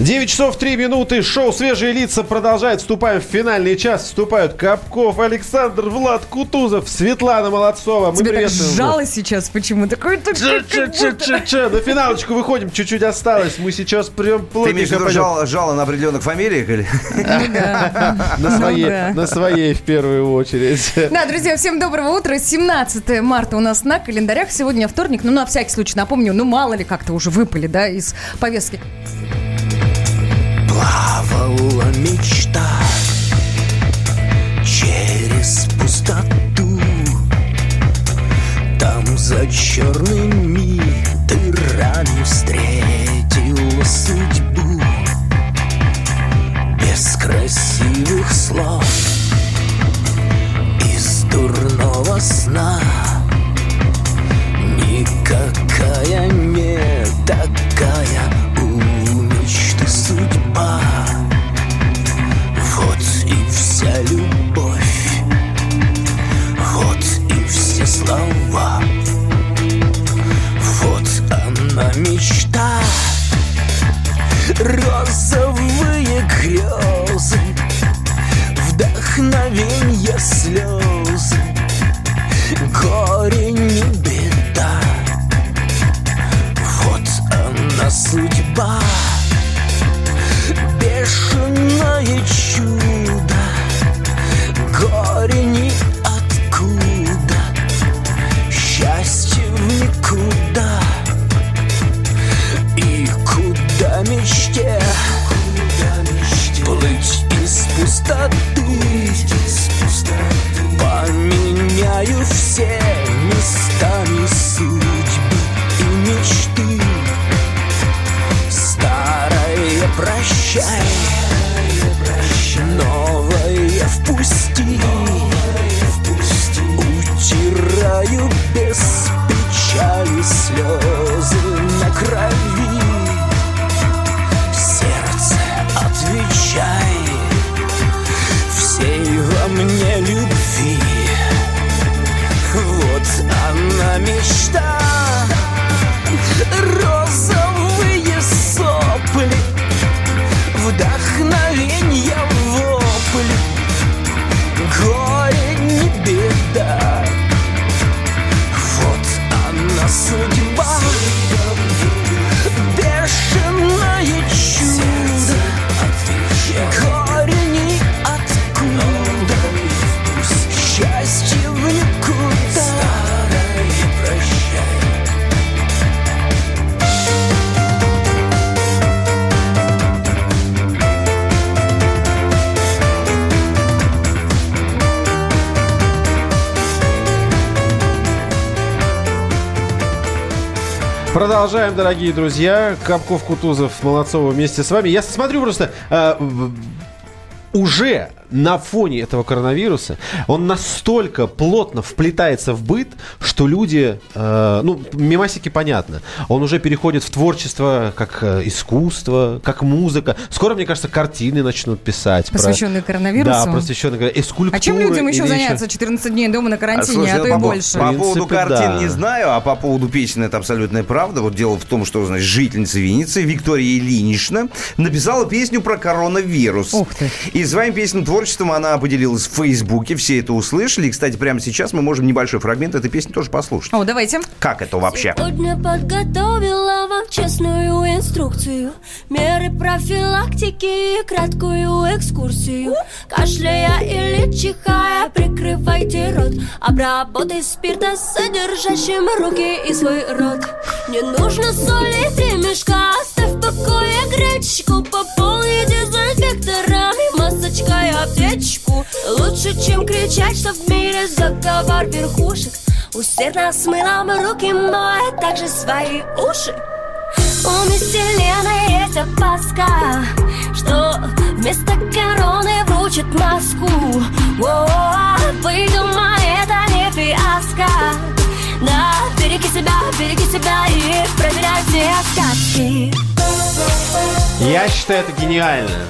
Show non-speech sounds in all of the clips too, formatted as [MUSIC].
9 часов 3 минуты. Шоу «Свежие лица» продолжает. Вступаем в финальный час. Вступают Капков, Александр, Влад Кутузов, Светлана Молодцова. Мы Тебе так жало сейчас почему? Такой ты Че-че-че-че-че. На финалочку выходим, чуть-чуть осталось. Мы сейчас прям Ты имеешь в плотненько жало, жало на определенных фамилиях? Или? На своей, да. на своей в первую очередь. Да, друзья, всем доброго утра. 17 марта у нас на календарях. Сегодня вторник. Ну, на всякий случай напомню, ну, мало ли как-то уже выпали, да, из повестки. Плавала мечта через пустоту. Там за черными дырами встретила судьбу. Без красивых слов из дурного сна. Никакая не она Продолжаем, дорогие друзья. Капков, Кутузов, Молодцова вместе с вами. Я смотрю просто... э, уже на фоне этого коронавируса он настолько плотно вплетается в быт, что люди, э, ну, мимасики понятно, он уже переходит в творчество как э, искусство, как музыка. Скоро, мне кажется, картины начнут писать. про- Посвященные коронавирусу? Да, посвященные и скульптуры. А чем людям еще заняться 14 дней дома на карантине, Слушай, а то и по, больше? По поводу принципе, картин да. не знаю, а по поводу песен это абсолютная правда. Вот дело в том, что, значит, жительница Винницы Виктория Ильинична написала песню про коронавирус. Ух ты. И своим песенным творчеством она поделилась в Фейсбуке. Все это услышали. И, кстати, прямо сейчас мы можем небольшой фрагмент этой песни тоже послушать. О, давайте. Как это вообще? Сегодня подготовила вам честную инструкцию Меры профилактики и краткую экскурсию Кашляя или чихая, прикрывайте рот Обработай спирта, содержащим руки и свой рот Не нужно соли три мешка, оставь в покое гречку Пополни дезинфекторами, масочкой аптечку Лучше, чем кричать, что в мире заговор верхушек. Усердно с мылом руки моет также свои уши. У мисс Лены есть опаска Что вместо короны вручит маску. О, выдумай, это не фиаско. Да, береги себя, береги себя и проверяй все сказки Я считаю, это гениально.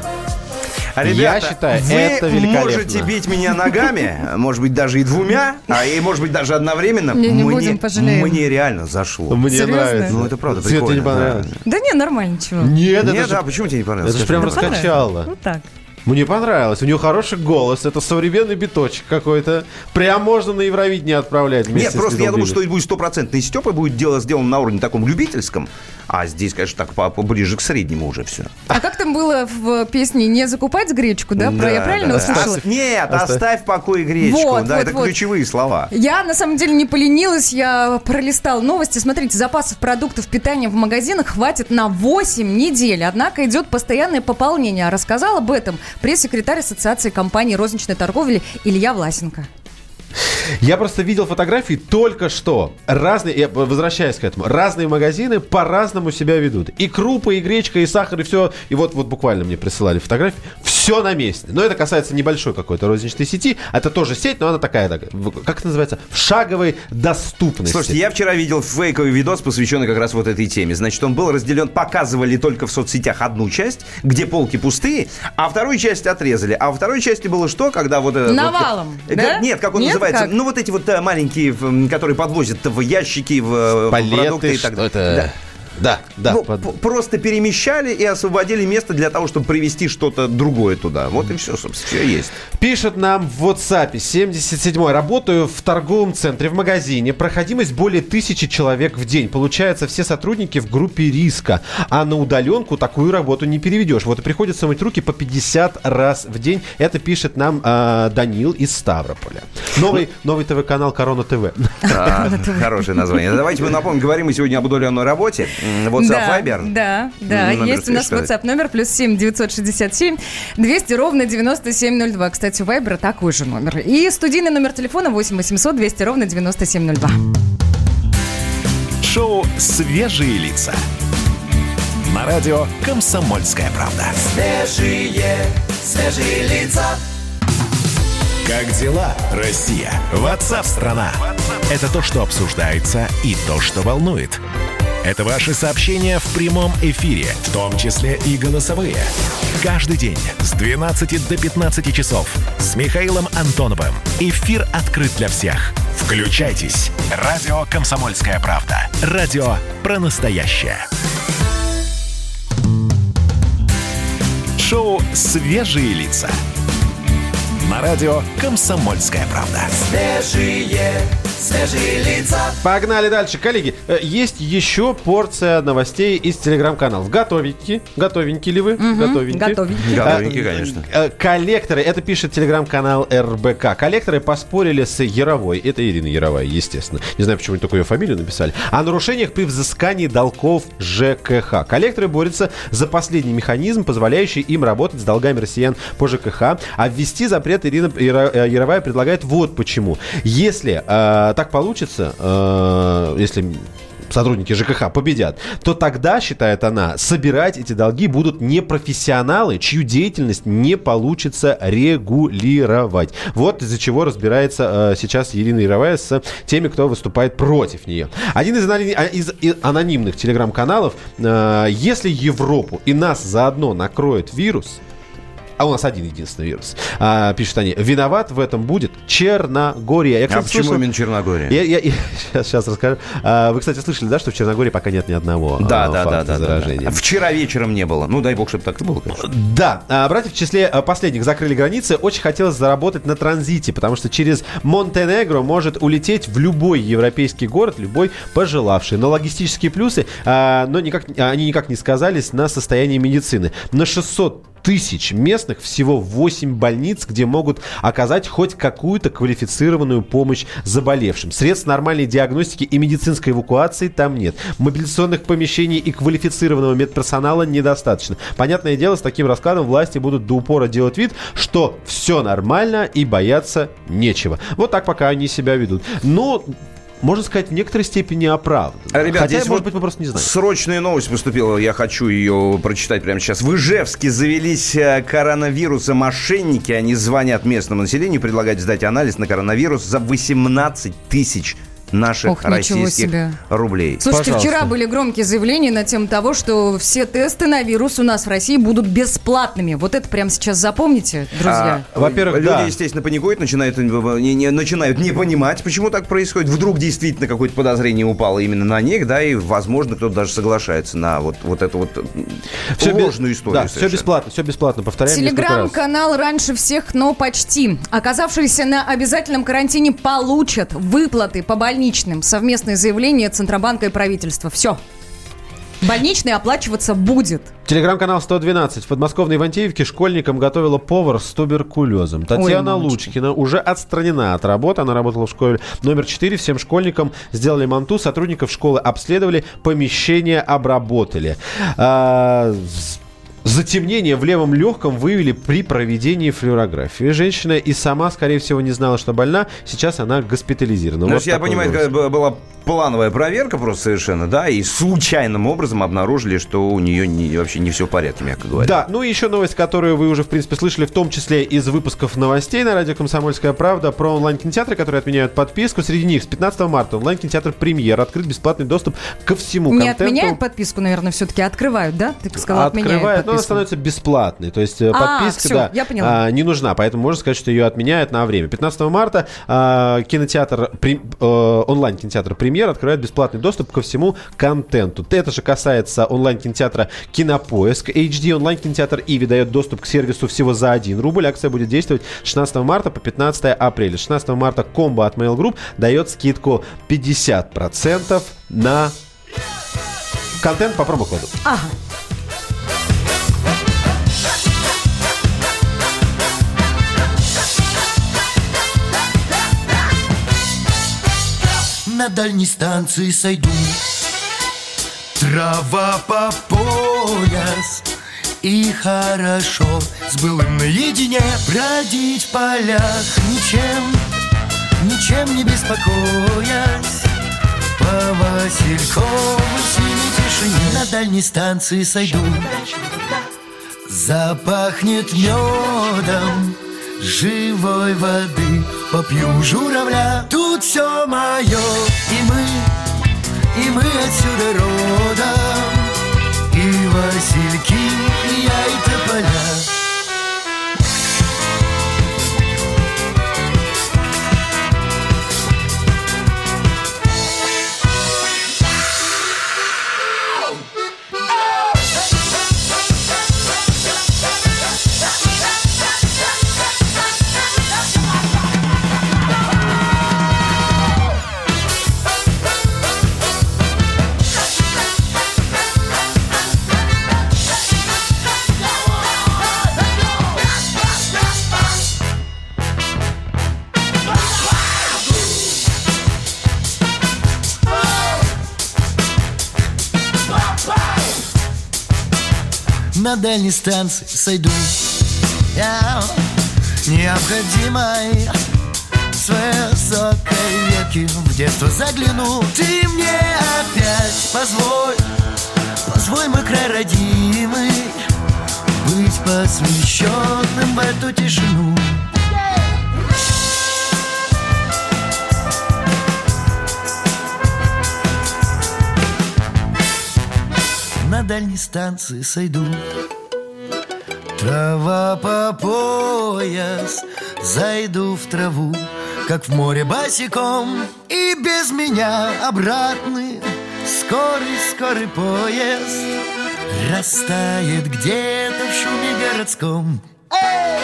А, Ребята, Я считаю, вы это великолепно. можете бить меня ногами, может быть, даже и двумя, а и, может быть, даже одновременно. Не, не мне, будем, пожалеем. Мне реально зашло. Мне Серьезно? нравится. Ну, это правда Свет, тебе не прикольно, понравилось? Да не, нормально, чего. Нет, это Нет, же а почему тебе не понравилось? Это же прям раскачало. Ну так. Мне понравилось. У него хороший голос. Это современный биточек какой-то. Прям можно на Евровидение отправлять Нет, просто я Big. что это будет стопроцентный Степа, будет дело сделано на уровне таком любительском, а здесь, конечно, так по- поближе к среднему уже все. А как там было в песне «Не закупать гречку», да? Про- Я правильно услышала? Нет, Оставь. оставь в покое гречку. Вот, да, вот, это вот. ключевые слова. Я, на самом деле, не поленилась, я пролистала новости. Смотрите, запасов продуктов питания в магазинах хватит на 8 недель. Однако идет постоянное пополнение. Рассказал об этом пресс-секретарь Ассоциации компаний розничной торговли Илья Власенко. Я просто видел фотографии только что. Разные, я возвращаюсь к этому, разные магазины по-разному себя ведут. И крупы, и гречка, и сахар, и все. И вот, вот буквально мне присылали фотографии. Все на месте. Но это касается небольшой какой-то розничной сети. Это тоже сеть, но она такая, так, в- как это называется, в шаговой доступности. Слушайте, я вчера видел фейковый видос, посвященный как раз вот этой теме. Значит, он был разделен, показывали только в соцсетях одну часть, где полки пустые, а вторую часть отрезали. А во второй части было что, когда вот... этот вот- Навалом, Э, да? как- Нет, как он Нет, называется? как? Ну, вот эти вот э, маленькие, в, которые подвозят в ящики, в, э, в Палеты, продукты и так далее. это... Да, да. Ну, под- просто перемещали и освободили место для того, чтобы привезти что-то другое туда. Вот и все, собственно, все есть. Пишет нам в WhatsApp 77-й. Работаю в торговом центре, в магазине. Проходимость более тысячи человек в день. Получается, все сотрудники в группе риска. А на удаленку такую работу не переведешь. Вот и приходится мыть руки по 50 раз в день. Это пишет нам а, Данил из Ставрополя. Новый, новый ТВ-канал Корона ТВ. А, [LAUGHS] Хорошее название. Давайте мы напомним, говорим мы сегодня об удаленной работе. WhatsApp, да, Viber. да, да. Номер Есть у нас скажи. WhatsApp номер плюс 7 967 200 ровно 9702. Кстати, у Вайбера такой же номер. И студийный номер телефона 8 800 200 ровно 9702. Шоу «Свежие лица». На радио «Комсомольская правда». Свежие, свежие лица. Как дела, Россия? Ватсап-страна! Это то, что обсуждается и то, что волнует. Это ваши сообщения в прямом эфире, в том числе и голосовые. Каждый день с 12 до 15 часов с Михаилом Антоновым. Эфир открыт для всех. Включайтесь. Радио «Комсомольская правда». Радио про настоящее. Шоу «Свежие лица». На радио «Комсомольская правда». Свежие, свежие лица. Погнали дальше. Коллеги, э, есть еще порция новостей из телеграм-каналов. Готовенькие? Готовенькие ли вы? Готовенькие. Готовенькие. Готовенькие, конечно. Э, Коллекторы, это пишет телеграм-канал РБК. Коллекторы поспорили с Яровой. Это Ирина Яровая, естественно. Не знаю, почему они такую ее фамилию написали. О нарушениях при взыскании долгов ЖКХ. Коллекторы борются за последний механизм, позволяющий им работать с долгами россиян по ЖКХ. А ввести запрет Ирина Яро- э, Яровая предлагает вот почему. Если э, так получится, э, если сотрудники ЖКХ победят, то тогда, считает она, собирать эти долги будут непрофессионалы, чью деятельность не получится регулировать. Вот из-за чего разбирается э, сейчас Ирина Яровая с теми, кто выступает против нее. Один из, а, из и- анонимных телеграм-каналов, э, если Европу и нас заодно накроет вирус, а у нас один единственный вирус. А, пишут они, виноват в этом будет Черногория. Я, А кстати, почему слышал- именно Черногория? я, я- я [LAUGHS] сейчас, сейчас расскажу. А, вы, кстати, слышали, да, что в Черногории пока нет ни одного Да, а, да, факта да, да, да, заражения? да. Вчера вечером не было. Ну, дай бог, чтобы так и было, конечно. Да, а, братья в числе а, последних закрыли границы. Очень хотелось заработать на транзите, потому что через Монтенегро может улететь в любой европейский город, любой пожелавший. Но логистические плюсы, а, но никак, они никак не сказались на состоянии медицины. На 600 тысяч местных всего 8 больниц, где могут оказать хоть какую-то квалифицированную помощь заболевшим. Средств нормальной диагностики и медицинской эвакуации там нет. Мобилизационных помещений и квалифицированного медперсонала недостаточно. Понятное дело, с таким раскладом власти будут до упора делать вид, что все нормально и бояться нечего. Вот так пока они себя ведут. Но можно сказать, в некоторой степени оправдан. А, Ребят, Хотя, здесь может вот быть, мы просто не знаем. Срочная новость поступила, я хочу ее прочитать прямо сейчас. В Ижевске завелись э, коронавируса мошенники. Они звонят местному населению, предлагают сдать анализ на коронавирус за 18 тысяч наших Ох, российских рублей. Слушайте, Пожалуйста. вчера были громкие заявления на тему того, что все тесты на вирус у нас в России будут бесплатными. Вот это прямо сейчас запомните, друзья. А, Во-первых, люди, да. естественно, паникуют, начинают не, не- начинают не понимать, почему так происходит. Вдруг действительно какое-то подозрение упало именно на них, да, и, возможно, кто-то даже соглашается на вот, вот эту вот бе- ложную историю. Да, все совершенно. бесплатно, все бесплатно. Повторяем. Телеграм-канал раньше всех, но почти. Оказавшиеся на обязательном карантине получат выплаты по больничным. Совместное заявление Центробанка и правительства. Все. Больничный оплачиваться будет. Телеграм-канал 112. В подмосковной Ивантеевке школьникам готовила повар с туберкулезом. Татьяна мамочки. Лучкина уже отстранена от работы. Она работала в школе номер 4. Всем школьникам сделали манту. Сотрудников школы обследовали, помещение обработали. А, Затемнение в левом легком выявили при проведении флюорографии. Женщина и сама, скорее всего, не знала, что больна. Сейчас она госпитализирована. То Вот я понимаю, б- была плановая проверка просто совершенно, да, и случайным образом обнаружили, что у нее не- вообще не все в порядке, мягко говоря. Да, ну и еще новость, которую вы уже, в принципе, слышали, в том числе из выпусков новостей на радио «Комсомольская правда» про онлайн-кинотеатры, которые отменяют подписку. Среди них с 15 марта онлайн-кинотеатр «Премьер» открыт бесплатный доступ ко всему Не контенту. отменяют подписку, наверное, все-таки открывают, да? Ты сказала, отменяют Открывает, но она подписку. становится бесплатной. То есть э, А, подписка, всё, да, я поняла. а, не нужна. Поэтому можно сказать, что ее отменяют на время. 15 марта а, кинотеатр, э, онлайн-кинотеатр «Премьер» открывает бесплатный доступ ко всему контенту. Это же касается онлайн-кинотеатра «Кинопоиск». HD онлайн-кинотеатр «Иви» дает доступ к сервису всего за 1 рубль. Акция будет действовать с 16 марта по 15 апреля. 16 марта комбо от Mail Group дает скидку 50% на контент по промокоду. Ага. Дальней станции сойду. Трава по пояс И хорошо с былым наедине Бродить в полях. Ничем, ничем не беспокоясь По Васильковой синей тишине На дальней станции сойду. Запахнет медом живой воды. Попью журавля, тут все мое И мы, и мы отсюда родом. И васильки, и я, и дальней станции сойду. Я необходимой С высокой ветки в детство загляну. Ты мне опять позволь Позволь мой край родимый Быть посвященным в эту тишину Дальней станции сойду. Трава по пояс Зайду в траву Как в море босиком И без меня обратный Скорый-скорый поезд Растает где-то в шуме городском. Ой,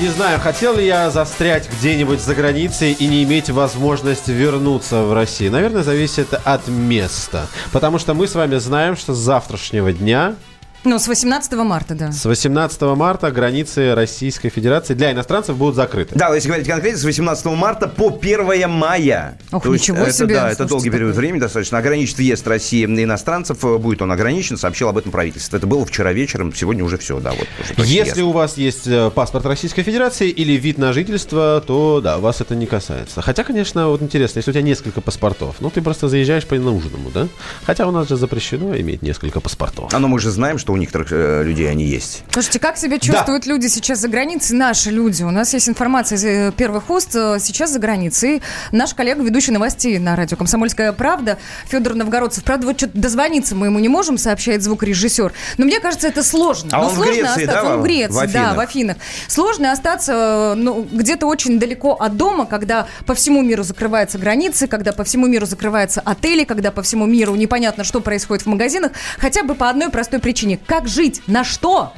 не знаю, хотел ли я застрять где-нибудь за границей и не иметь возможность вернуться в Россию. Наверное, зависит от места. Потому что мы с вами знаем, что с завтрашнего дня Ну, с 18 марта, да. С 18 марта границы Российской Федерации для иностранцев будут закрыты. Да, если говорить конкретно, с 18 марта по 1 мая. Ох, То есть ничего это, себе. Да, это долгий период времени достаточно. Ограничит въезд России на иностранцев, э, будет он ограничен, сообщил об этом правительство. Это было вчера вечером, сегодня уже все, да, вот. Если ясно. у вас есть э, паспорт Российской Федерации или вид на жительство, то да, вас это не касается. Хотя, конечно, вот интересно, если у тебя несколько паспортов, ну ты просто заезжаешь по нужному, да? Хотя у нас же запрещено иметь несколько паспортов. А ну мы же знаем, что у некоторых э, людей они есть. Слушайте, как себя чувствуют люди сейчас за границей, наши люди? У нас есть информация из э, первых уст э, сейчас за границей. Наш коллега, ведущий новостей на радио «Комсомольская правда» Федор Новгородцев. Правда, вот что-то дозвониться мы ему не можем, сообщает звукорежиссер. Но мне кажется, это сложно. А Ну, он в сложно Греции, остаться. да, Он в в- Греции, в да, в Афинах. Сложно остаться ну, где-то очень далеко от дома, когда по всему миру закрываются границы, когда по всему миру закрываются отели, когда по всему миру непонятно, что происходит в магазинах. Хотя бы по одной простой причине. Как жить? На что?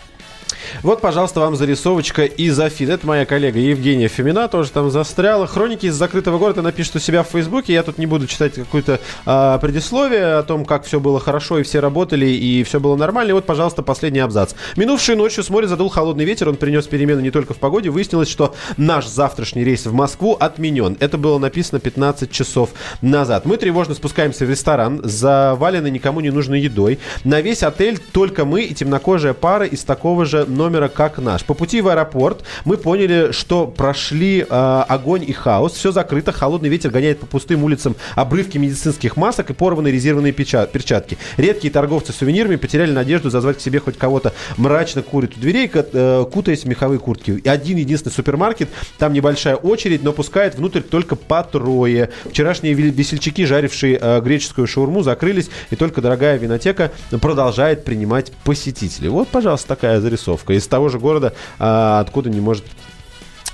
Вот, пожалуйста, вам зарисовочка из Афин. Это моя коллега Евгения Фомина, тоже там застряла. Хроники из закрытого города она пишет у себя в Фейсбуке. Я тут не буду читать какое-то а, предисловие о том, как все было хорошо, и все работали, и все было нормально. И вот, пожалуйста, последний абзац. Минувшей ночью с моря задул холодный ветер. Он принес перемены не только в погоде. Выяснилось, что наш завтрашний рейс в Москву отменен. Это было написано 15 часов назад. Мы тревожно спускаемся в ресторан, заваленный никому не нужной едой. На весь отель только мы и темнокожая пара из такого же номера, как наш. По пути в аэропорт мы поняли, что прошли э, огонь и хаос. Все закрыто, холодный ветер гоняет по пустым улицам обрывки медицинских масок и порванные резервные перчатки. Редкие торговцы сувенирами потеряли надежду зазвать к себе хоть кого-то. Мрачно курят у дверей, э, кутаясь в меховые куртки. Один единственный супермаркет, там небольшая очередь, но пускает внутрь только по трое. Вчерашние ве- весельчаки, жарившие э, греческую шаурму, закрылись, и только дорогая винотека продолжает принимать посетителей. Вот, пожалуйста, такая зарисовка из того же города, а, откуда не может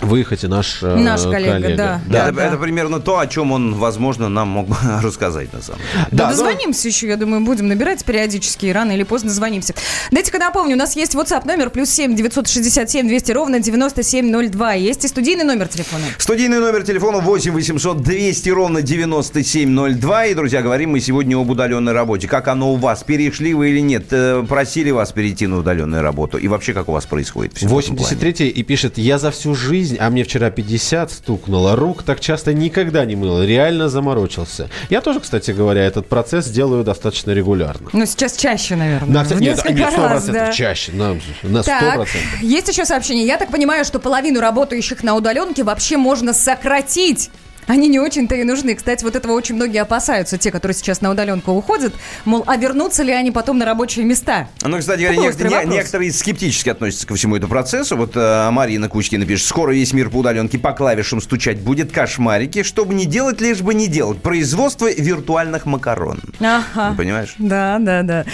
выехать и наш, э, Наш коллега, да. это, да. это примерно то, о чем он, возможно, нам мог бы [LAUGHS] рассказать на самом деле. Да, Да, ну- дозвонимся еще, я думаю, будем набирать периодически, и рано или поздно звонимся. Дайте-ка напомню, у нас есть WhatsApp номер плюс 7 967 200 ровно 9702. Есть и студийный номер телефона. Студийный номер телефона 8 800 200 ровно 9702. И, друзья, говорим мы сегодня об удаленной работе. Как оно у вас? Перешли вы или нет? Э, Просили вас перейти на удаленную работу? И вообще, как у вас происходит? всё в этом плане? 83 и пишет, я за всю жизнь, а мне вчера 50 стукнуло, рук так часто никогда не мыл, реально заморочился. Я тоже, кстати говоря, этот процесс делаю достаточно регулярно. Ну, сейчас чаще, наверное. На, в нет, несколько нет, 100% раз, да. чаще, на, на 100%. Так, есть еще сообщение. Я так понимаю, что половину работающих на удаленке вообще можно сократить. Они не очень-то и нужны. Кстати, вот этого очень многие опасаются, те, которые сейчас на удаленку уходят. Мол, а вернутся ли они потом на рабочие места? Ну, кстати говоря, нек- не- некоторые скептически относятся ко всему этому процессу. Вот э, Марина Кучкина пишет, скоро весь мир по удаленке по клавишам стучать будет кошмарики, чтобы не делать, лишь бы не делать. Производство виртуальных макарон. Ага. Понимаешь? Да, да, да.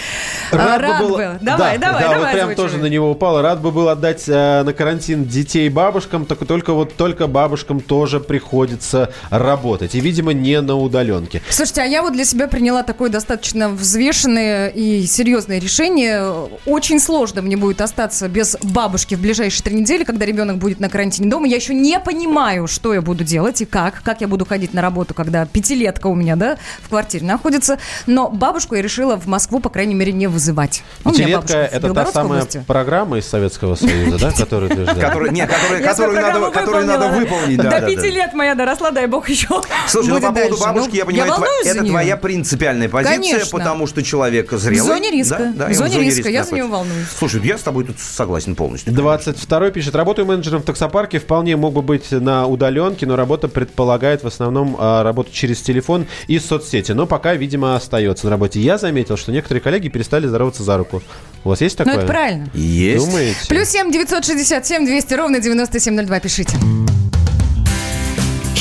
Рад, А, бы был... Давай, да, давай, да, давай. вот прям тоже на него упало. Рад бы был отдать э, на карантин детей бабушкам, только, только вот только бабушкам тоже приходится работать. И, видимо, не на удаленке. Слушайте, а я вот для себя приняла такое достаточно взвешенное и серьезное решение. Очень сложно мне будет остаться без бабушки в ближайшие три недели, когда ребенок будет на карантине дома. Я еще не понимаю, что я буду делать и как. Как я буду ходить на работу, когда пятилетка у меня, да, в квартире находится. Но бабушку я решила в Москву, по крайней мере, не вызывать. У меня Пятилетка это та самая области. программа из Советского Союза, да, которую ты ждал? Который, нет, которую, надо, выполнить. До пяти лет моя доросла, дай бог еще. Слушай, ну по поводу дальше. бабушки, Ну, я понимаю, волнуюсь за это нее. твоя принципиальная позиция, Конечно. потому что человек зрелый. В зоне риска. Да, да, В и он зоне риска, я за находится. нее волнуюсь. Слушай, я с тобой тут согласен полностью. 22 пишет, работаю менеджером в таксопарке, вполне мог бы быть на удаленке, но работа предполагает в основном а, работу через телефон и соцсети, но пока, видимо, остается на работе. Я заметил, что некоторые коллеги перестали здороваться за руку. У вас есть Ну, такое? это правильно. Есть. Думаете? Плюс семь девятьсот шестьдесят семь двести ровно девяносто семь ноль два. Пишите.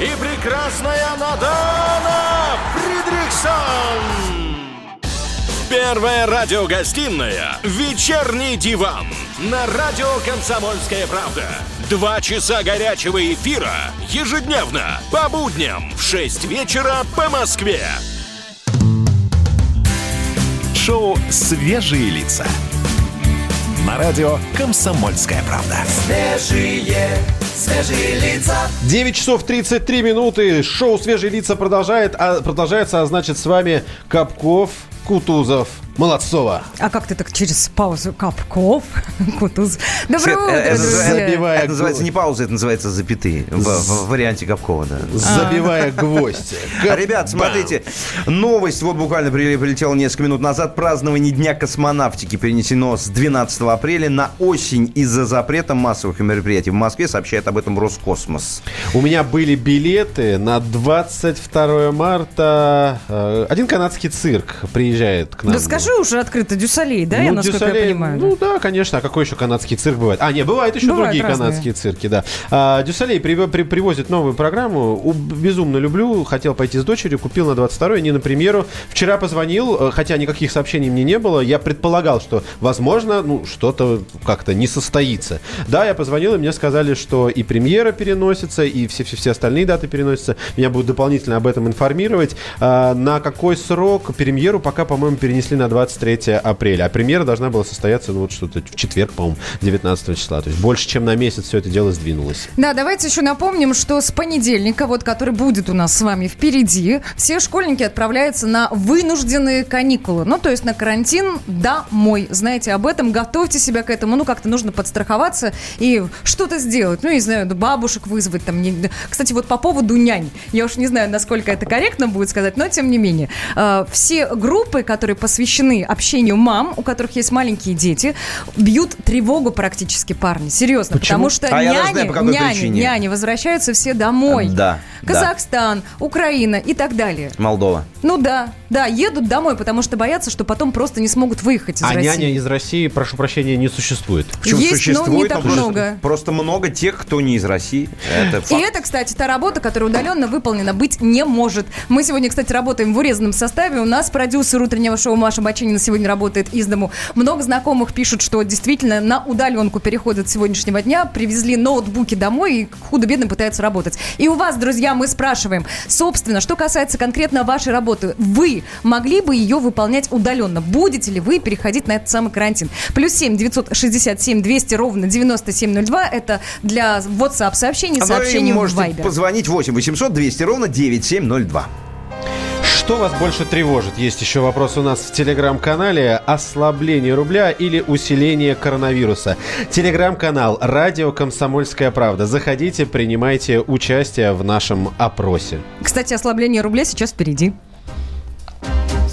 и прекрасная Надана Фридрихсон. Первая радиогостинная «Вечерний диван» на радио «Комсомольская правда». Два часа горячего эфира ежедневно по будням в 6 вечера по Москве. Шоу «Свежие лица». На радио «Комсомольская правда». Свежие, свежие лица. 9 часов 33 минуты. Шоу «Свежие лица» продолжает, а, продолжается, а значит, с вами Капков, Кутузов, Молодцова. А как ты так через паузу Капков, [LAUGHS] Кутуз? Доброе Свет, утро, э, это, друзья. Забивая это называется не пауза, это называется запятые. В, в варианте Капкова, да. [LAUGHS] Забивая гвоздь. А, Ребят, смотрите, новость вот буквально при- прилетела несколько минут назад. Празднование Дня космонавтики перенесено с 12 апреля на осень из-за запрета массовых мероприятий в Москве, сообщает об этом Роскосмос. У меня были билеты на 22 марта. Э, Один канадский цирк приезжает к нам. Да скажи уже открыто, Du Soleil, да, я Ну, насколько Du Soleil, я понимаю? Ну да, конечно. А какой еще канадский цирк бывает? А, нет, бывают еще Бывают другие разные. канадские цирки, да. А, Дюсалей при- при- привозит новую программу. У- безумно люблю. Хотел пойти с дочерью, купил на 22 не на премьеру. Вчера позвонил, э, хотя никаких сообщений мне не было. Я предполагал, что, возможно, ну, что-то как-то не состоится. Да, я позвонил, и мне сказали, что и премьера переносится, и все-все-все остальные даты переносятся. Меня будут дополнительно об этом информировать. А, на какой срок премьеру пока, по-моему, перенесли на 23 апреля. А премьера должна была состояться, ну, вот что-то в четверг, по-моему, 19 числа. То есть больше, чем на месяц все это дело сдвинулось. Да, давайте еще напомним, что с понедельника, вот который будет у нас с вами впереди, все школьники отправляются на вынужденные каникулы. Ну, то есть на карантин домой. Знаете об этом, готовьте себя к этому. Ну, как-то нужно подстраховаться и что-то сделать. Ну, не знаю, да, бабушек вызвать там. Кстати, вот по поводу нянь. Я уж не знаю, насколько это корректно будет сказать, но тем не менее. э, Все группы, которые посвящены общению мам, у которых есть маленькие дети, бьют тревогу практически парни. Серьезно. Почему? Потому что А няни, знаю, по какой няни, причине. няни возвращаются все домой. Да, да. Казахстан, Украина и так далее. Молдова. Ну да, да, едут домой, потому что боятся, что потом просто не смогут выехать из а России. няня из России, прошу прощения, не существует. Причем Есть, но не существует, так просто- много. Просто много тех, кто не из России. Это И факт. это, кстати, та работа, которая удаленно выполнена быть не может. Мы сегодня, кстати, работаем в урезанном составе. У нас продюсер утреннего шоу Маша Бачинина сегодня работает из дому. Много знакомых пишут, что действительно на удаленку переходят с сегодняшнего дня. Привезли ноутбуки домой и худо-бедно пытаются работать. И у вас, друзья, мы спрашиваем, собственно, что касается конкретно вашей работы, вы могли бы ее выполнять удаленно? Будете ли вы переходить на этот самый карантин? Плюс 7 967 200 ровно 9702. Это для WhatsApp сообщений, А вы сообщений в можете Viber. позвонить 8 800 200 ровно 9702. Что вас больше тревожит? Есть еще вопрос у нас в телеграм-канале. Ослабление рубля или усиление коронавируса? Телеграм-канал «Радио Комсомольская правда». Заходите, принимайте участие в нашем опросе. Кстати, ослабление рубля сейчас впереди.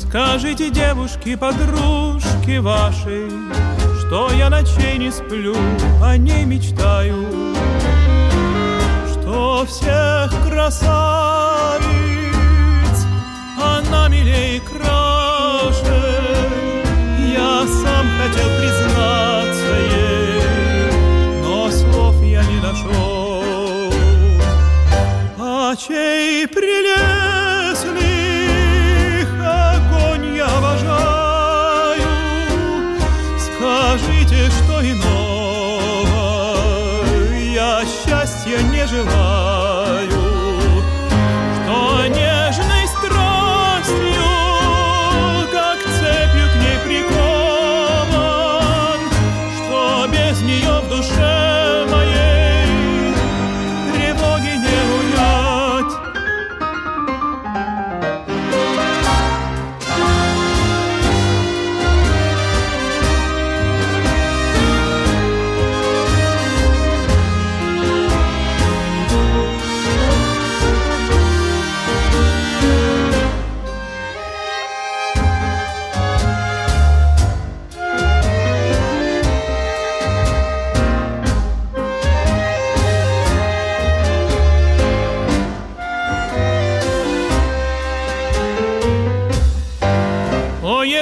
Скажите девушке, подружке вашей, Что я ночей не сплю, о ней мечтаю, Что всех красавиц она милее краше. Я сам хотел признаться ей, Но слов я не нашел. А чей прелестных не желаю,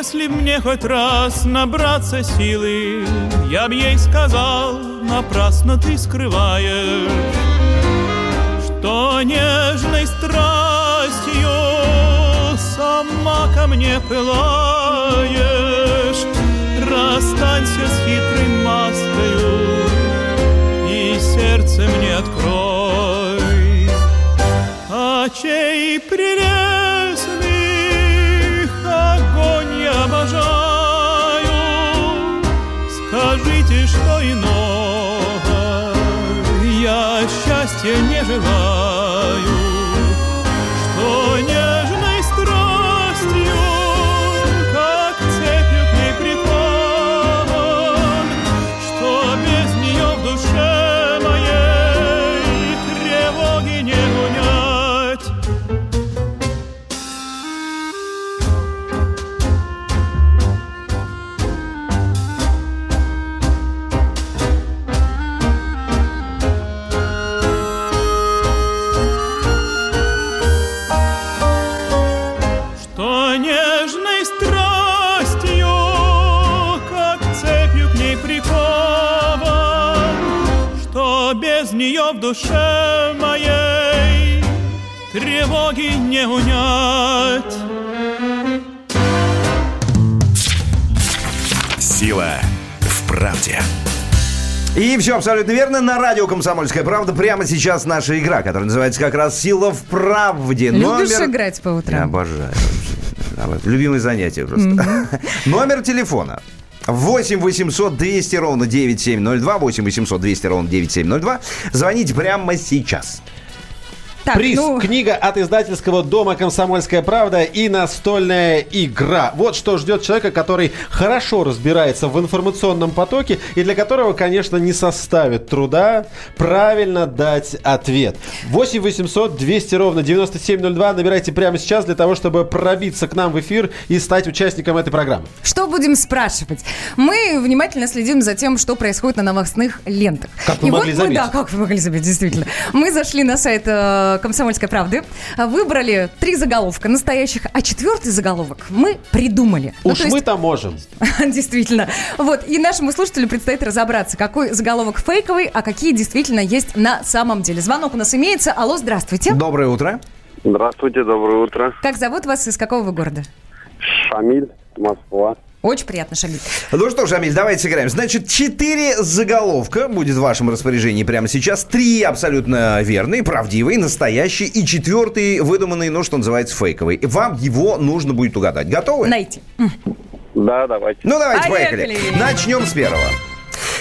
Если мне хоть раз набраться силы, Я б ей сказал, напрасно ты скрываешь, Что нежной страстью сама ко мне пылаешь. Расстанься с хитрой маской и сердце мне откроет. Что иного я счастья не желаю, душе моей тревоги не унять. Сила в правде. И все абсолютно верно. На радио «Комсомольская правда» прямо сейчас наша игра, которая называется как раз «Сила в правде». Любишь Номер- играть по Я утрам? обожаю. вообще. Любимое занятие просто. [LAUGHS] Номер телефона. 8 800 200 ровно 9702. 8 800 200 ровно 9702. Звоните прямо сейчас. Так, Приз. ну, Книга от издательского дома «Комсомольская правда» и настольная игра. Вот что ждет человека, который хорошо разбирается в информационном потоке и для которого, конечно, не составит труда правильно дать ответ. 8 800 200 ровно 9702. Набирайте прямо сейчас для того, чтобы пробиться к нам в эфир и стать участником этой программы. Что будем спрашивать? Мы внимательно следим за тем, что происходит на новостных лентах. Как вы И могли вот мы, заметить. да, как вы могли заметить, действительно. Мы зашли на сайт э, «Комсомольской правды», выбрали три заголовка настоящих, а четвертый заголовок мы придумали. Ну, Уж есть- мы-то можем. [LAUGHS] Действительно. Вот. И нашему слушателю предстоит разобраться, какой заголовок фейковый, а какие действительно есть на самом деле. Звонок у нас имеется. Алло, здравствуйте. Доброе утро. Здравствуйте, доброе утро. Как зовут вас, из какого вы города? Шамиль, Москва. Очень приятно, Шамиль. Ну что ж, Амиль, давайте сыграем. Значит, четыре заголовка будет в вашем распоряжении прямо сейчас. Три абсолютно верные, правдивые, настоящие. И четвертый выдуманный, ну, что называется, фейковый. Вам его нужно будет угадать. Готовы? Найти. Да, давайте. Ну, давайте, Поехали. поехали. Начнем с первого.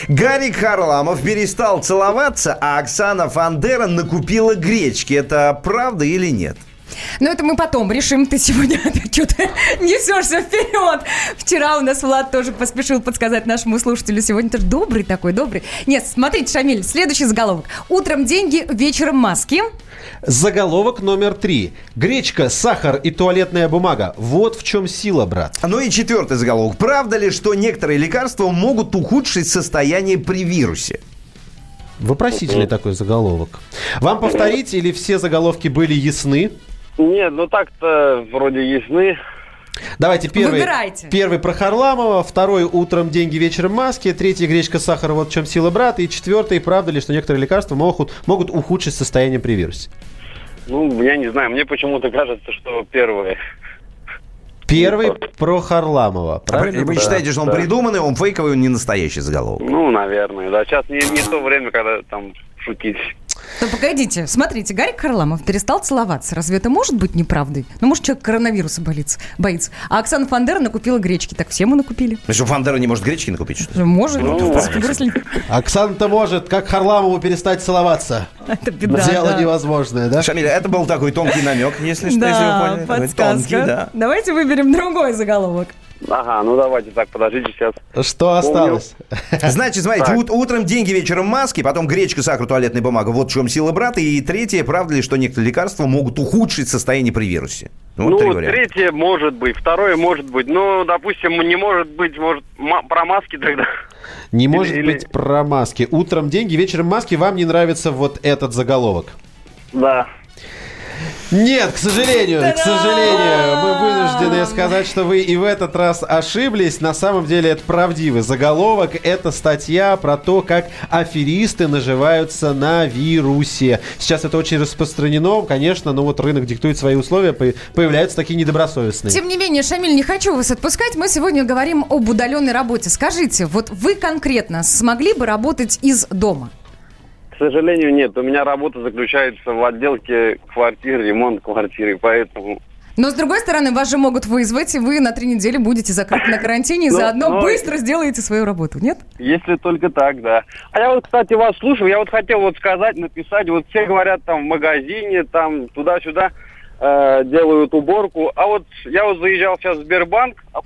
Гарик Харламов перестал целоваться, а Оксана Фандера накупила гречки. Это правда или нет? Но это мы потом решим. Ты сегодня [LAUGHS] что-то несешься вперед. Вчера у нас Влад тоже поспешил подсказать нашему слушателю. Сегодня тоже добрый такой, добрый. Нет, смотрите, Шамиль, следующий заголовок. Утром деньги, вечером маски. Заголовок номер три. Гречка, сахар и туалетная бумага. Вот в чем сила, брат. Ну и четвертый заголовок. Правда ли, что некоторые лекарства могут ухудшить состояние при вирусе? Вопросительный такой заголовок. Вам повторить или все заголовки были ясны? Нет, ну так-то вроде ясны. Давайте первый. Выбирайте. Первый про Харламова, второй утром деньги, вечером маски, третий гречка, сахар, вот в чем сила брата, и четвертый, правда ли, что некоторые лекарства могут, могут ухудшить состояние при вирусе? Ну, я не знаю, мне почему-то кажется, что первое. Первый про Харламова. Правильно? Вы Да, считаете, что он да. придуманный, он фейковый, он не настоящий заголовок? Ну, наверное, да. Сейчас не, не то время, когда там шутить. Ну, погодите, смотрите, Гарик Харламов перестал целоваться. Разве это может быть неправдой? Ну, может, человек коронавируса болится, боится. А Оксана Фандера накупила гречки. Так все мы накупили. Ну что, Фандера не может гречки накупить, что ли? Может. Ну, Выросли. [LAUGHS] Оксана-то может, как Харламову, перестать целоваться. Это беда, Дело да. невозможное, да? Шамиля, это был такой тонкий намек, если что, если вы поняли. Подсказка. Тонкий, да. Давайте выберем другой заголовок. Ага, ну давайте так, подождите сейчас. Что осталось? Значит, смотрите, ут- утром деньги, вечером маски, потом гречка, сахар, туалетная бумага. Вот в чем сила брата. И третье, правда ли, что некоторые лекарства могут ухудшить состояние при вирусе? Ну, вот три ну, варианта. третье может быть, второе может быть. Ну, допустим, не может быть, может, про маски тогда. Не может или- быть про маски. Утром деньги, вечером маски. Вам не нравится вот этот заголовок? Да. Нет, к сожалению, к сожалению, мы вынуждены сказать, что вы и в этот раз ошиблись. На самом деле это правдивый заголовок. Это статья про то, как аферисты наживаются на вирусе. Сейчас это очень распространено, конечно, но вот рынок диктует свои условия, по- появляются такие недобросовестные. Тем не менее, Шамиль, не хочу вас отпускать. Мы сегодня говорим об удаленной работе. Скажите, вот вы конкретно смогли бы работать из дома? К сожалению, нет. У меня работа заключается в отделке квартир, ремонт квартиры, поэтому... Но, с другой стороны, вас же могут вызвать, и вы на три недели будете закрыты на карантине, и [LAUGHS] Ну, заодно ну, быстро сделаете свою работу, нет? Если только так, да. А я вот, кстати, вас слушаю, я вот хотел вот сказать, написать, вот все говорят там в магазине, там туда-сюда э, делают уборку, а вот я вот заезжал сейчас в Сбербанк, а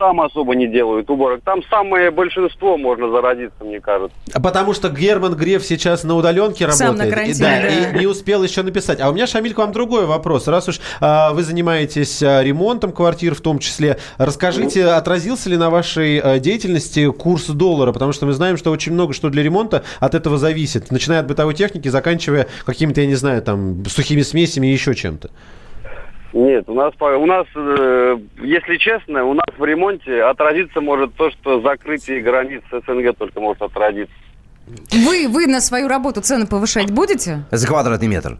там особо не делают уборок, там самое большинство можно заразиться, мне кажется. Потому что Герман Греф сейчас на удаленке Сам на работает. карантине, и, да, да. и не успел еще написать. А у меня, Шамиль, к вам другой вопрос. Раз уж а, вы занимаетесь а, ремонтом квартир в том числе, расскажите, отразился ли на вашей а, деятельности курс доллара? Потому что мы знаем, что очень много что для ремонта от этого зависит. Начиная от бытовой техники, заканчивая какими-то, я не знаю, там, сухими смесями и еще чем-то. Нет, у нас, по- у нас, э, если честно, у нас в ремонте отразиться может то, что закрытие границ СНГ только может отразиться. Вы, вы на свою работу цены повышать будете? За квадратный метр.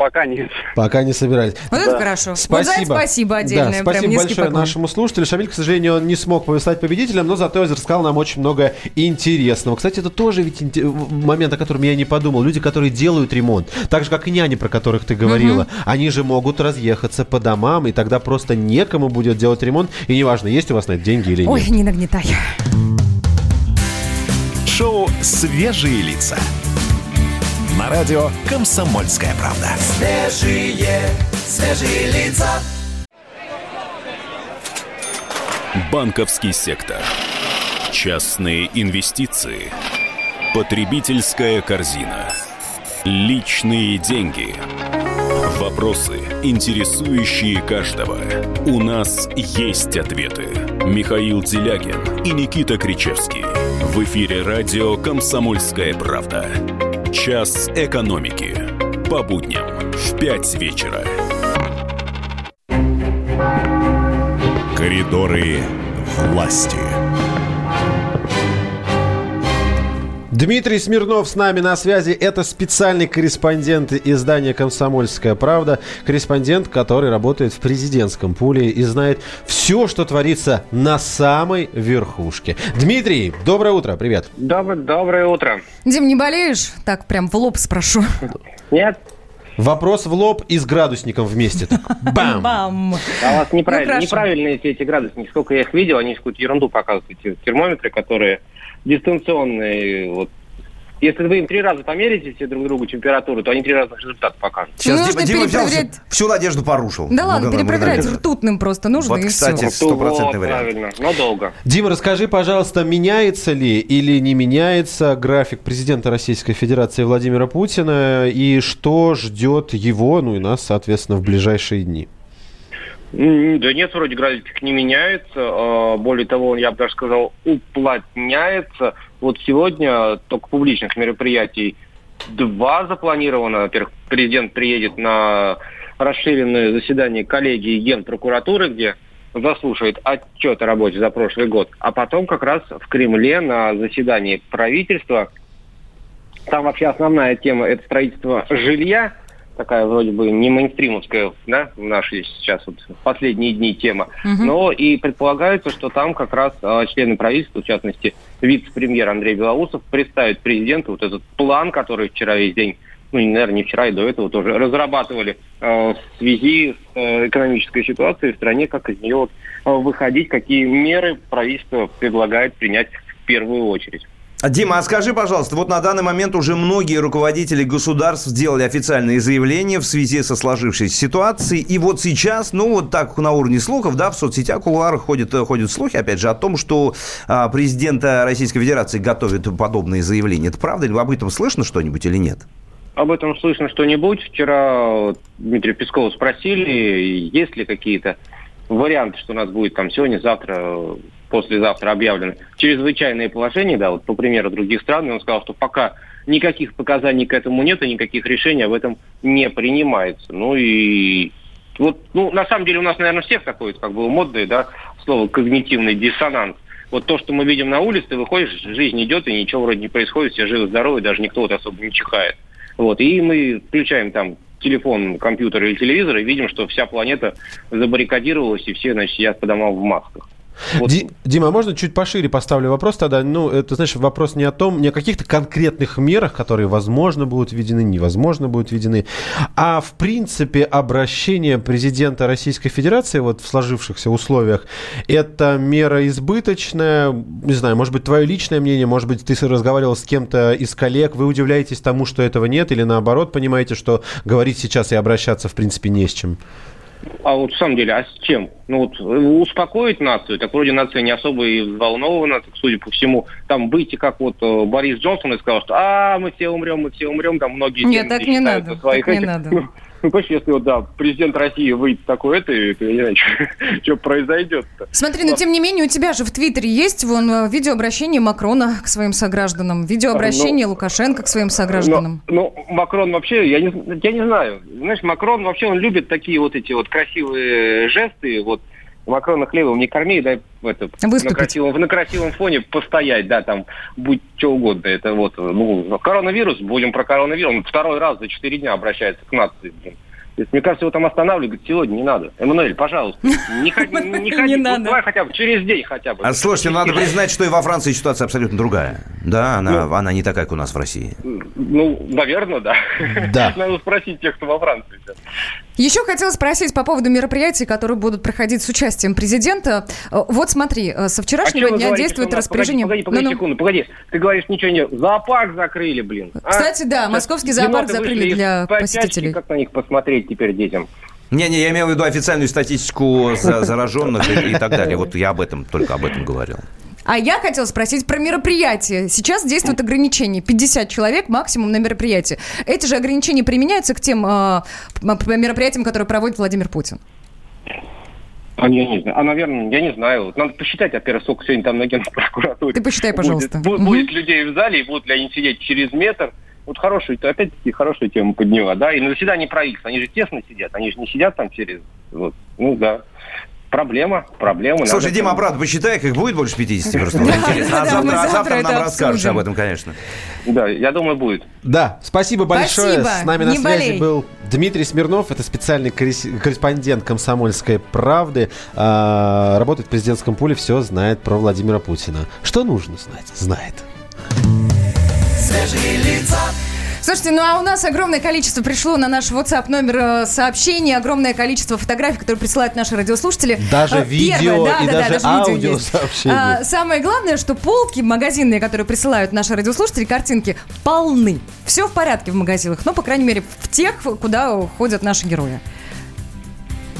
Пока нет. Пока не собирались. Вот это хорошо. Вот за это спасибо отдельное. Да, спасибо большое поклон. нашему слушателю. Шамиль, к сожалению, он не смог стать победителем, но зато рассказал нам очень много интересного. Кстати, это тоже ведь момент, о котором я не подумал. Люди, которые делают ремонт, так же, как и няни, про которых ты говорила, они же могут разъехаться по домам, и тогда просто некому будет делать ремонт, и неважно, есть у вас на это деньги или нет. Ой, не нагнетай. Шоу «Свежие лица». На радио «Комсомольская правда». Свежие, свежие лица. Банковский сектор. Частные инвестиции. Потребительская корзина. Личные деньги. Вопросы, интересующие каждого. У нас есть ответы. Михаил Делягин и Никита Кричевский. В эфире радио «Комсомольская правда». Час экономики. По будням в 5 вечера. Коридоры власти. Дмитрий Смирнов с нами на связи. Это специальный корреспондент издания «Комсомольская правда». Корреспондент, который работает в президентском пуле и знает все, что творится на самой верхушке. Дмитрий, доброе утро, привет. Доброе, доброе утро. Дим, не болеешь? Так, прям в лоб спрошу. Нет, Вопрос в лоб и с градусником вместе. Так, [LAUGHS] бам! Бам! а у вас неправильно, хорошо. неправильные все эти градусники. Сколько я их видел, они какую-то ерунду показывают, эти термометры, которые дистанционные. Вот. Если вы им три раза померите все друг другу температуру, то они три разных результата покажут. Сейчас Ну, Дима, нужно Дима взял всю, перепроверять. всю надежду порушил. Да ладно, Благодаря- перепроверять благодаря. ртутным просто нужно, Вот, и кстати, все. стопроцентный Вот, вариант. Правильно, но долго. Дима, расскажи, пожалуйста, меняется ли или не меняется график президента Российской Федерации Владимира Путина и что ждет его, ну и нас, соответственно, в ближайшие дни? Да нет, вроде график не меняется. а, Более того, я бы даже сказал, уплотняется. Вот сегодня только публичных мероприятий два запланировано. Во-первых, президент приедет на расширенное заседание коллегии Генпрокуратуры, где заслушает отчет о работе за прошлый год. А потом как раз в Кремле на заседании правительства. Там вообще основная тема – это строительство жилья, такая вроде бы не мейнстримовская, да, в нашей сейчас вот последние дни тема. Мгм. Но и предполагается, что там как раз э, члены правительства, в частности, вице-премьер Андрей Белоусов, представит президенту вот этот план, который вчера весь день, ну, наверное, не вчера и до этого тоже разрабатывали э, в связи с э, экономической ситуацией в стране, как из нее вот, э, выходить, какие меры правительство предлагает принять в первую очередь. А, Дима, а скажи, пожалуйста, вот на данный момент уже многие руководители государств сделали официальные заявления в связи со сложившейся ситуацией. И вот сейчас, ну вот так на уровне слухов, да, в соцсетях, кулуарах ходят, ходят слухи, опять же, о том, что а, президента Российской Федерации готовят подобные заявления. Это правда? Или об этом слышно что-нибудь или нет? Об этом слышно что-нибудь. Вчера Дмитрия Пескова спросили, есть ли какие-то варианты, что у нас будет там сегодня, завтра, послезавтра объявлено чрезвычайное положение, да, вот по примеру других стран, и он сказал, что пока никаких показаний к этому нет и никаких решений об этом не принимается. Ну и вот, ну, на самом деле у нас, наверное, всех такое, как было модное, да, слово когнитивный диссонанс. Вот то, что мы видим на улице, ты выходишь, жизнь идет, и ничего вроде не происходит, все живы-здоровы, даже никто вот особо не чихает. Вот, и мы включаем там телефон, компьютер или телевизор и видим, что вся планета забаррикадировалась, и все, значит, сидят по домам в масках. Вот. Ди- Дима, а можно чуть пошире поставлю вопрос тогда? Ну, это, знаешь, вопрос не о том, не о каких-то конкретных мерах, которые, возможно, будут введены, невозможно будут введены, а, в принципе, обращение президента Российской Федерации вот в сложившихся условиях, это мера избыточная, не знаю, может быть, твое личное мнение, может быть, ты разговаривал с кем-то из коллег, вы удивляетесь тому, что этого нет, или наоборот, понимаете, что говорить сейчас и обращаться, в принципе, не с чем? А вот в самом деле, а с чем? Ну вот успокоить нацию, так вроде нация не особо и взволнована, так, судя по всему, там выйти как вот э, Борис Джонсон и сказал, что а мы все умрем, мы все умрем, там многие... Нет, так не надо, своих так не надо. [LAUGHS] Ну, понимаешь, если вот, да, президент России выйдет такой это, то я не знаю, [LAUGHS] что произойдет-то. Смотри, но тем не менее у тебя же в Твиттере есть вон э, видеообращение Макрона к своим согражданам, видеообращение Ну, Лукашенко к своим согражданам. Ну, Макрон вообще, я не, я не знаю. Знаешь, Макрон вообще, он любит такие вот эти вот красивые жесты. Вот Макрона хлебом не корми, дай это, на Выступить. красивом, на красивом фоне постоять, да, там, будь что угодно. Это вот, ну, коронавирус, будем про коронавирус. Он второй раз за четыре дня обращается к нации, блин. То есть, мне кажется, его там останавливать говорит, сегодня не надо. Эммануэль, пожалуйста, не [LAUGHS] ходи, не ходи, ну, надо. давай хотя бы через день хотя бы. А слушайте, надо признать, что и во Франции ситуация абсолютно другая. Да, она, Ну. она не такая, как у нас в России. Ну, наверное, да. Да. [LAUGHS] Надо спросить тех, кто во Франции. сейчас. Еще хотела спросить по поводу мероприятий, которые будут проходить с участием президента. Э, Вот смотри, э, со А вчерашнего вы дня говорите, действует распоряжение... Погоди, погоди, Ну-ну. секунду, погоди. Ты говоришь, ничего не... Зоопарк закрыли, блин. А? Кстати, да, Сейчас московский зоопарк закрыли для посетителей. Как на них посмотреть теперь детям? Не-не, я имел в виду официальную статистику за- [LAUGHS] зараженных и, и так далее. Вот я об этом, только об этом говорил. А я хотела спросить про мероприятие. Сейчас действуют ограничения. 50 человек максимум на мероприятии. Эти же ограничения применяются к тем э, мероприятиям, которые проводит Владимир Путин? А, я не знаю. А, наверное, я не знаю. Вот Надо посчитать, во-первых, сколько сегодня там на генпрокуратуре. Ты посчитай, пожалуйста. Будет, Мгм. будет людей в зале, и будут ли они сидеть через метр. Вот хорошую, опять-таки хорошую тему подняла, да? И на заседании правительства, они же тесно сидят, они же не сидят там через... Вот, ну да. Проблема, проблема. Слушай, надо- Дима, обратно посчитай, как будет больше 50, [LAUGHS] просто. А да, мы завтра, а завтра нам расскажешь об этом, конечно. Да, я думаю, будет. Да, спасибо большое. Спасибо, С нами на связи болей. был Дмитрий Смирнов, это специальный коррес- корреспондент «Комсомольской правды». А, работает в президентском пуле, все знает про Владимира Путина. Что нужно знать? Знает. Свежие лица, Слушайте, ну а у нас огромное количество пришло на наш WhatsApp номер э, сообщений, огромное количество фотографий, которые присылают наши радиослушатели. Даже Э, видео да, и да, даже да, видео есть. аудиосообщения. А, самое главное, что полки магазинные, которые присылают наши радиослушатели, картинки, полны. Все в порядке в магазинах, ну, по крайней мере, в тех, куда ходят наши герои.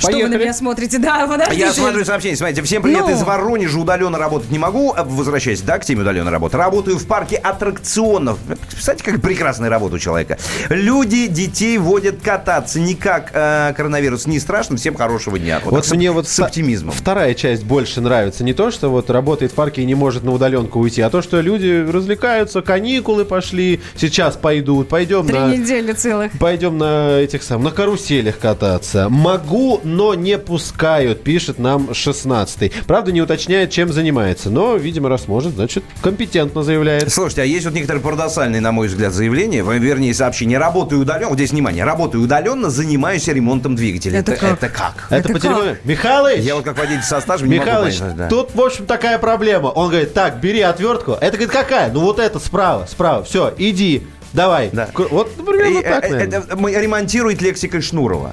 Что вы на Поехали. меня смотрите? Да, подождите. Я смотрю сообщение. Смотрите, всем привет Ну. из Воронежа. Удаленно работать не могу. А, Возвращаясь, да, к теме удаленной работы. Работаю в парке аттракционов. Представляете, как прекрасная работа у человека. Люди детей водят кататься. Никак э, коронавирус не страшно. Всем хорошего дня. Вот, так с- мне вот с оптимизмом. Вторая часть больше нравится. Не то, что вот работает в парке и не может на удаленку уйти, а то, что люди развлекаются, каникулы пошли, сейчас пойдут, пойдем Три на... недели целых. Пойдем на этих самых, на каруселях кататься. Могу, но не пускают, пишет нам 16-й. Правда, не уточняет, чем занимается. Но, видимо, раз может, значит, компетентно заявляет. Слушайте, а есть вот некоторые парадоксальные, на мой взгляд, заявления, вернее, сообщения. Работаю удаленно, вот здесь внимание, работаю удаленно, занимаюсь ремонтом двигателя. Это как? Это как? Это, Это по как? телефону. Михалыч! Я вот как водитель со стажем не могу Михалыч, понять, да. тут, в общем, такая проблема. Он говорит, так, бери отвертку. Это, говорит, какая? Ну, вот это справа, справа. Все, иди, давай. Да. Вот, например, И, вот так, э, э, это мы- ремонтирует лексикой Шнурова.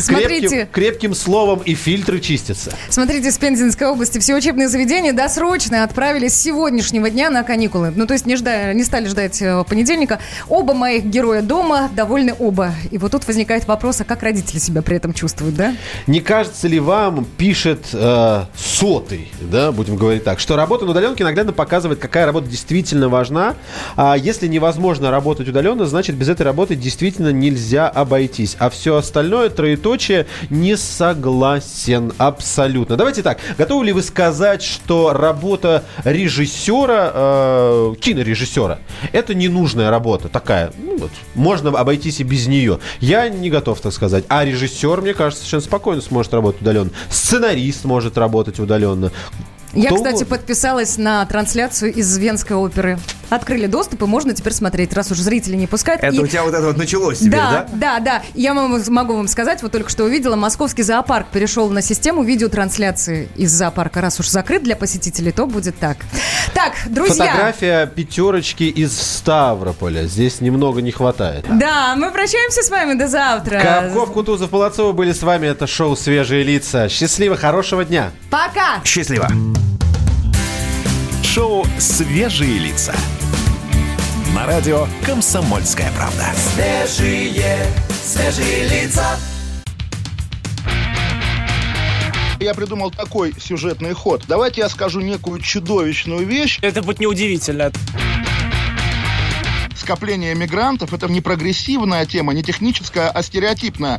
Смотрите, Крепким, словом и фильтры чистятся. Смотрите, с Пензенской области все учебные заведения досрочно отправились с сегодняшнего дня на каникулы. Ну, то есть не, ждая, не стали ждать э, понедельника. Оба моих героя дома довольны оба. И вот тут возникает вопрос, а как родители себя при этом чувствуют, да? Не кажется ли вам, пишет э, сотый, да, будем говорить так, что работа на удаленке наглядно показывает, какая работа действительно важна. А если невозможно работать удаленно, значит, без этой работы действительно нельзя обойтись. А все остальное, троеточие, не согласен абсолютно. Давайте так, готовы ли вы сказать, что работа режиссера, э, кинорежиссера, это ненужная работа такая, ну вот, можно обойтись и без нее. Я не готов так сказать. А режиссер, мне кажется, совершенно спокойно сможет работать удаленно. Сценарист может работать удаленно. Я, Кто кстати, угодно. подписалась на трансляцию из Венской оперы. Открыли доступ, и можно теперь смотреть, раз уж зрители не пускают. Это И- у тебя вот это вот началось теперь, да? да, да, да. Я могу, могу вам сказать, вот только что увидела, московский зоопарк перешел на систему видеотрансляции из зоопарка. Раз уж закрыт для посетителей, то будет так. Так, друзья. Фотография пятерочки из Ставрополя. Здесь немного не хватает. Да, мы прощаемся с вами до завтра. Капков, Кутузов, Молодцова были с вами. Это шоу «Свежие лица». Счастливо, хорошего дня. Пока. Счастливо. Шоу «Свежие лица». На радио «Комсомольская правда». Свежие, свежие лица. Я придумал такой сюжетный ход. Давайте я скажу некую чудовищную вещь. Это будет неудивительно. Скопление мигрантов – это не прогрессивная тема, не техническая, а стереотипная.